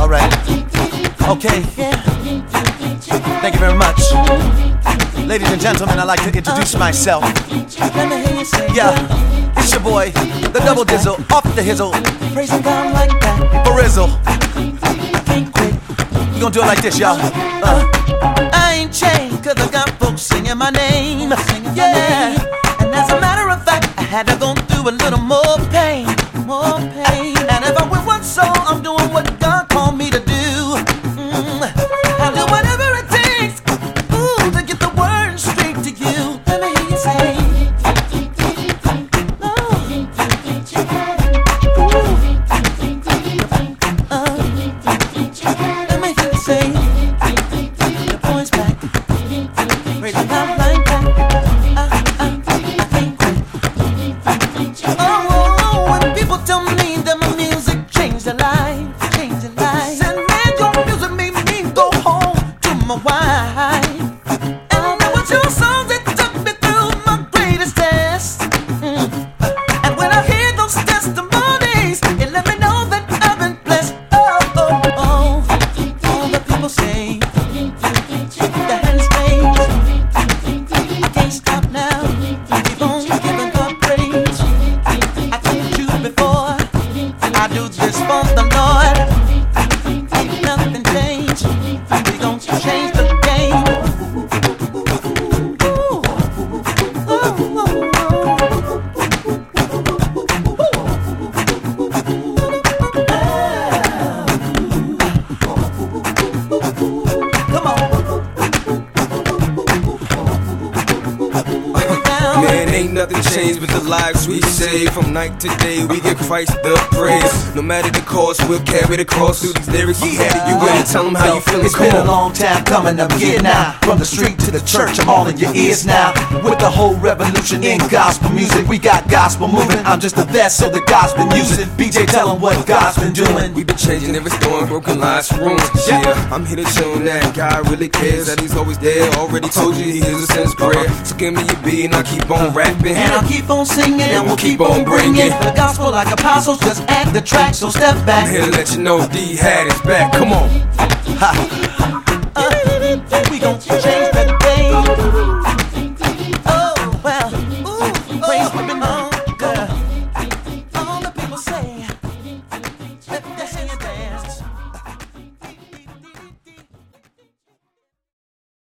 Alright. Okay. Thank you very much. Ladies and gentlemen, I'd like to introduce myself. Yeah, it's your boy, the double dizzle, off the hizzle. Praising God like that. Barizzle. I can't quit. We gonna do it like this, y'all. Uh, I ain't chained cause I got folks singing my name. Yeah. And as a matter of fact, I had to go to Ain't nothing changed but the lives we save. From night to day, we give Christ the praise. No matter the cost, we'll carry the cross through these lyrics. It, you in it. Tell them how you feel. It's been a long time coming, I'm here now. From the street to the church, I'm all in your ears now. With the whole revolution in gospel music, we got gospel moving. I'm just a vessel that God's been using. BJ, tell 'em what God's been doing. We've been changing and restoring broken lives rooms. Yeah, I'm here to show that God really cares, that He's always there. Already told you He hears a sinner's prayer. So give me your beat and I'll keep on rapping. And I'll keep on singing and we'll keep on bringing the gospel like apostles. Just act the track, so step back. I'm back. here to let you know D had his back. Come on. Ha. Uh, we gon' change the